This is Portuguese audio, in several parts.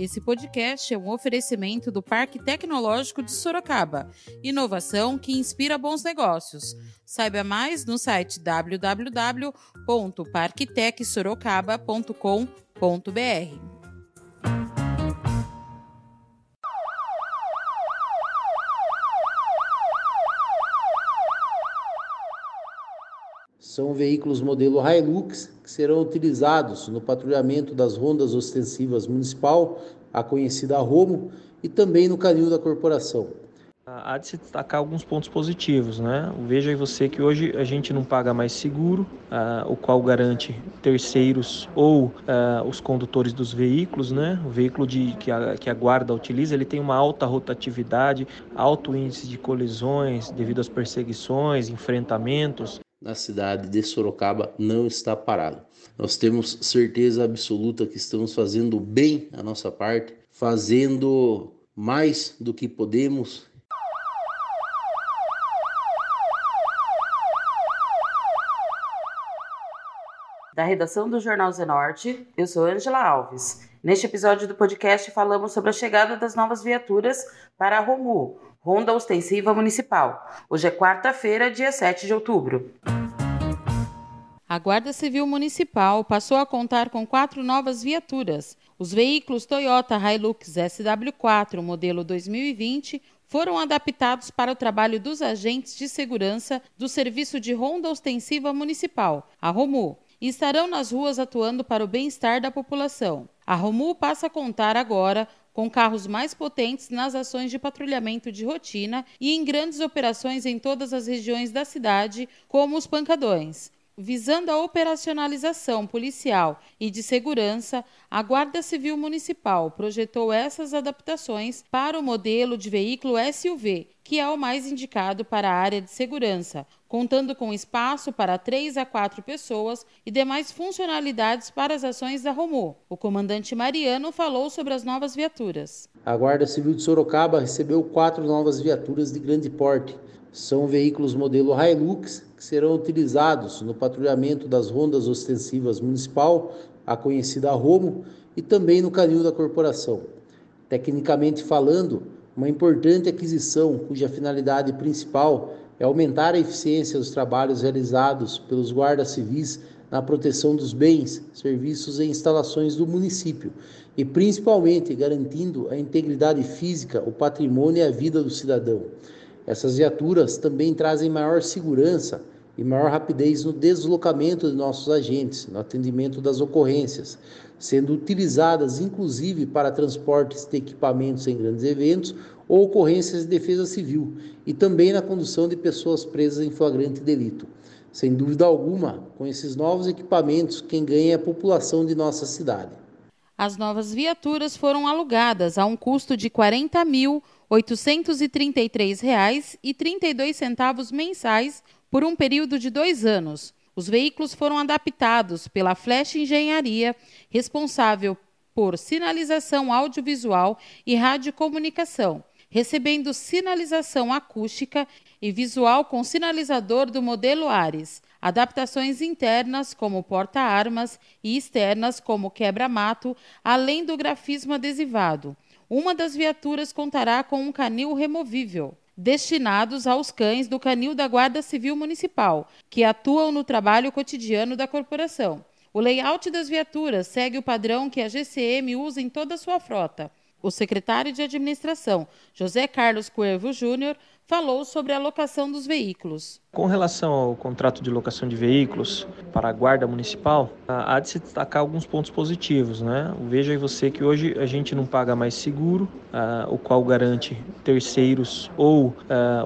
Esse podcast é um oferecimento do Parque Tecnológico de Sorocaba. Inovação que inspira bons negócios. Saiba mais no site www.parktecsorocaba.com.br. São veículos modelo Hilux que serão utilizados no patrulhamento das rondas ostensivas municipal, a conhecida Romo, e também no canil da corporação. Há de se destacar alguns pontos positivos, né? Veja aí você que hoje a gente não paga mais seguro, uh, o qual garante terceiros ou uh, os condutores dos veículos, né? O veículo de, que, a, que a guarda utiliza, ele tem uma alta rotatividade, alto índice de colisões devido às perseguições, enfrentamentos na cidade de Sorocaba não está parado. Nós temos certeza absoluta que estamos fazendo bem a nossa parte, fazendo mais do que podemos. Da redação do Jornal Zenorte, eu sou Angela Alves. Neste episódio do podcast falamos sobre a chegada das novas viaturas para a Romu, Ronda Ostensiva Municipal. Hoje é quarta-feira, dia 7 de outubro. A Guarda Civil Municipal passou a contar com quatro novas viaturas. Os veículos Toyota Hilux SW4 modelo 2020 foram adaptados para o trabalho dos agentes de segurança do Serviço de Ronda Ostensiva Municipal, a ROMU, e estarão nas ruas atuando para o bem-estar da população. A ROMU passa a contar agora com carros mais potentes nas ações de patrulhamento de rotina e em grandes operações em todas as regiões da cidade, como os pancadões. Visando a operacionalização policial e de segurança, a Guarda Civil Municipal projetou essas adaptações para o modelo de veículo SUV, que é o mais indicado para a área de segurança, contando com espaço para três a quatro pessoas e demais funcionalidades para as ações da Romu. O comandante Mariano falou sobre as novas viaturas. A Guarda Civil de Sorocaba recebeu quatro novas viaturas de grande porte. São veículos modelo Hilux que serão utilizados no patrulhamento das rondas ostensivas municipal, a conhecida Romo, e também no canil da corporação. Tecnicamente falando, uma importante aquisição cuja finalidade principal é aumentar a eficiência dos trabalhos realizados pelos guardas civis na proteção dos bens, serviços e instalações do município e principalmente garantindo a integridade física, o patrimônio e a vida do cidadão. Essas viaturas também trazem maior segurança e maior rapidez no deslocamento de nossos agentes, no atendimento das ocorrências, sendo utilizadas inclusive para transportes de equipamentos em grandes eventos ou ocorrências de defesa civil e também na condução de pessoas presas em flagrante delito. Sem dúvida alguma, com esses novos equipamentos, quem ganha é a população de nossa cidade. As novas viaturas foram alugadas a um custo de R$ 40.833,32 mensais por um período de dois anos. Os veículos foram adaptados pela Flash Engenharia, responsável por sinalização audiovisual e radiocomunicação, recebendo sinalização acústica e visual com sinalizador do modelo Ares, adaptações internas como porta-armas e externas como quebra-mato, além do grafismo adesivado. Uma das viaturas contará com um canil removível destinados aos cães do canil da Guarda Civil Municipal, que atuam no trabalho cotidiano da corporação. O layout das viaturas segue o padrão que a GCM usa em toda a sua frota. O secretário de Administração, José Carlos Cuervo Júnior, falou sobre a locação dos veículos. Com relação ao contrato de locação de veículos para a Guarda Municipal, há de se destacar alguns pontos positivos. Né? Veja aí você que hoje a gente não paga mais seguro, o qual garante terceiros ou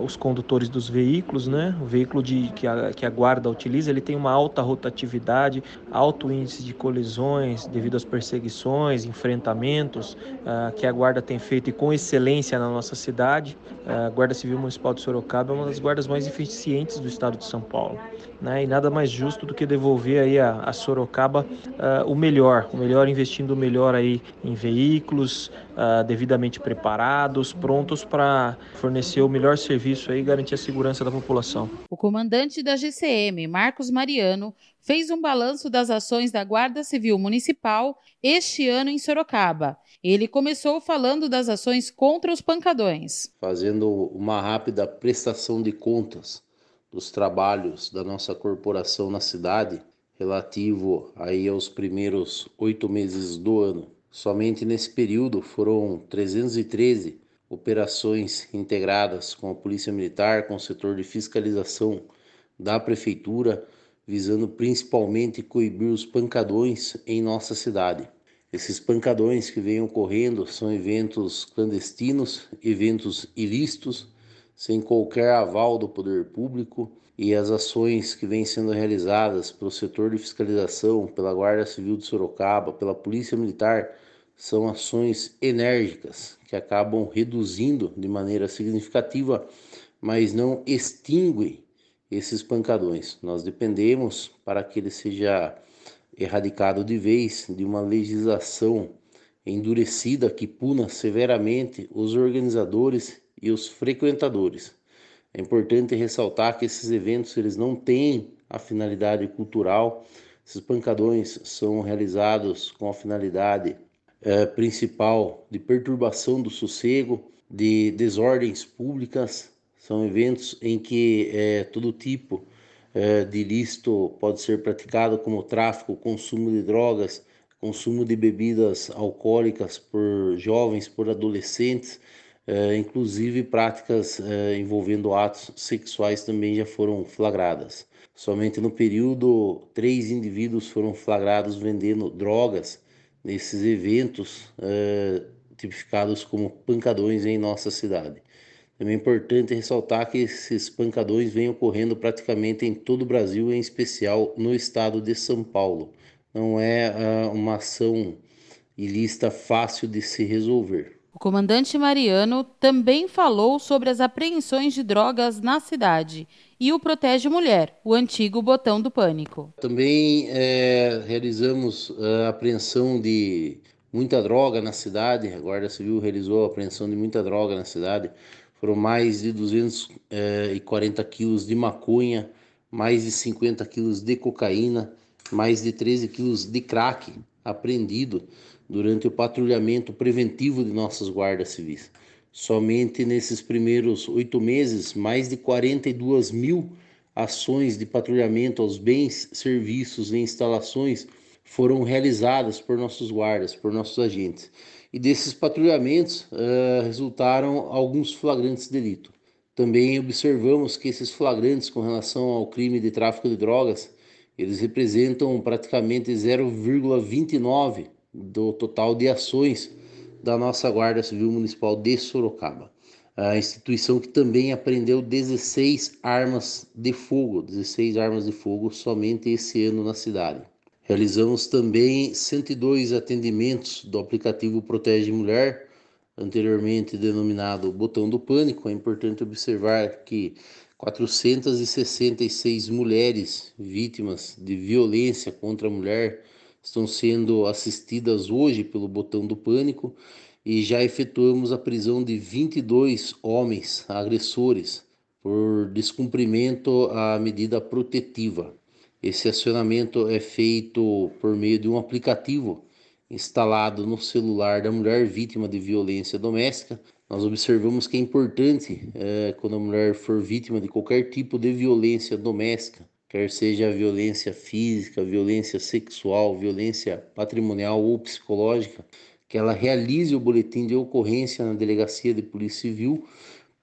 os condutores dos veículos. Né? O veículo de, que, a, que a Guarda utiliza ele tem uma alta rotatividade, alto índice de colisões devido às perseguições, enfrentamentos que a Guarda tem feito e com excelência na nossa cidade. A Guarda Civil Municipal de Sorocaba é uma das guardas mais eficientes do estado de São Paulo. Né? E nada mais justo do que devolver aí a, a Sorocaba uh, o melhor, o melhor investindo o melhor aí em veículos, uh, devidamente preparados, prontos para fornecer o melhor serviço e garantir a segurança da população. O comandante da GCM, Marcos Mariano, fez um balanço das ações da Guarda Civil Municipal este ano em Sorocaba. Ele começou falando das ações contra os pancadões. Fazendo uma rápida prestação de contas dos trabalhos da nossa corporação na cidade, relativo aí aos primeiros oito meses do ano. Somente nesse período foram 313 operações integradas com a Polícia Militar, com o setor de fiscalização da Prefeitura, visando principalmente coibir os pancadões em nossa cidade. Esses pancadões que vêm ocorrendo são eventos clandestinos, eventos ilícitos, sem qualquer aval do poder público, e as ações que vêm sendo realizadas pelo setor de fiscalização, pela Guarda Civil de Sorocaba, pela Polícia Militar, são ações enérgicas que acabam reduzindo de maneira significativa, mas não extinguem esses pancadões. Nós dependemos para que ele seja erradicado de vez de uma legislação endurecida que puna severamente os organizadores e os frequentadores. É importante ressaltar que esses eventos eles não têm a finalidade cultural. Esses pancadões são realizados com a finalidade é, principal de perturbação do sossego, de desordens públicas. São eventos em que é, todo tipo é, de ilícito pode ser praticado, como tráfico, consumo de drogas, consumo de bebidas alcoólicas por jovens, por adolescentes, é, inclusive práticas é, envolvendo atos sexuais também já foram flagradas. Somente no período, três indivíduos foram flagrados vendendo drogas nesses eventos é, tipificados como pancadões em nossa cidade. Também é importante ressaltar que esses pancadões vêm ocorrendo praticamente em todo o Brasil, em especial no estado de São Paulo. Não é uh, uma ação ilícita fácil de se resolver. O comandante Mariano também falou sobre as apreensões de drogas na cidade e o Protege Mulher, o antigo botão do pânico. Também é, realizamos a apreensão de muita droga na cidade. A Guarda Civil realizou a apreensão de muita droga na cidade. Foram mais de 240 é, quilos de maconha, mais de 50 quilos de cocaína, mais de 13 quilos de crack apreendido durante o patrulhamento preventivo de nossas guardas civis. Somente nesses primeiros oito meses, mais de 42 mil ações de patrulhamento aos bens, serviços e instalações foram realizadas por nossos guardas, por nossos agentes e desses patrulhamentos uh, resultaram alguns flagrantes de delito. Também observamos que esses flagrantes com relação ao crime de tráfico de drogas, eles representam praticamente 0,29 do total de ações da nossa Guarda Civil Municipal de Sorocaba. A instituição que também apreendeu 16 armas de fogo, 16 armas de fogo somente esse ano na cidade. Realizamos também 102 atendimentos do aplicativo Protege Mulher, anteriormente denominado Botão do Pânico. É importante observar que 466 mulheres vítimas de violência contra a mulher estão sendo assistidas hoje pelo Botão do Pânico e já efetuamos a prisão de 22 homens agressores por descumprimento à medida protetiva. Esse acionamento é feito por meio de um aplicativo instalado no celular da mulher vítima de violência doméstica. Nós observamos que é importante é, quando a mulher for vítima de qualquer tipo de violência doméstica, quer seja violência física, violência sexual, violência patrimonial ou psicológica, que ela realize o boletim de ocorrência na delegacia de polícia civil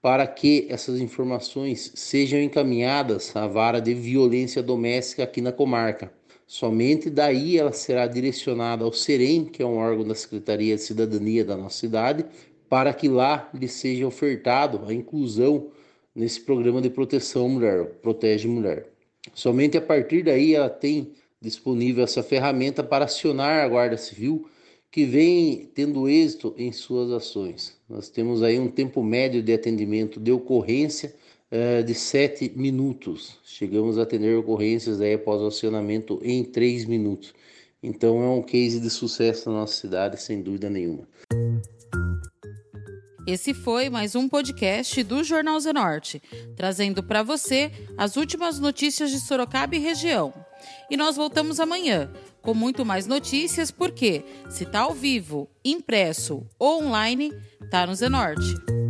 para que essas informações sejam encaminhadas à vara de violência doméstica aqui na comarca. Somente daí ela será direcionada ao SEREM, que é um órgão da Secretaria de Cidadania da nossa cidade, para que lá lhe seja ofertado a inclusão nesse programa de proteção mulher, Protege Mulher. Somente a partir daí ela tem disponível essa ferramenta para acionar a Guarda Civil que vem tendo êxito em suas ações. Nós temos aí um tempo médio de atendimento de ocorrência uh, de 7 minutos. Chegamos a atender ocorrências aí após o acionamento em 3 minutos. Então é um case de sucesso na nossa cidade, sem dúvida nenhuma. Esse foi mais um podcast do Jornal Zenorte, trazendo para você as últimas notícias de Sorocaba e região. E nós voltamos amanhã com muito mais notícias, porque se tá ao vivo, impresso ou online, tá no Zenorte.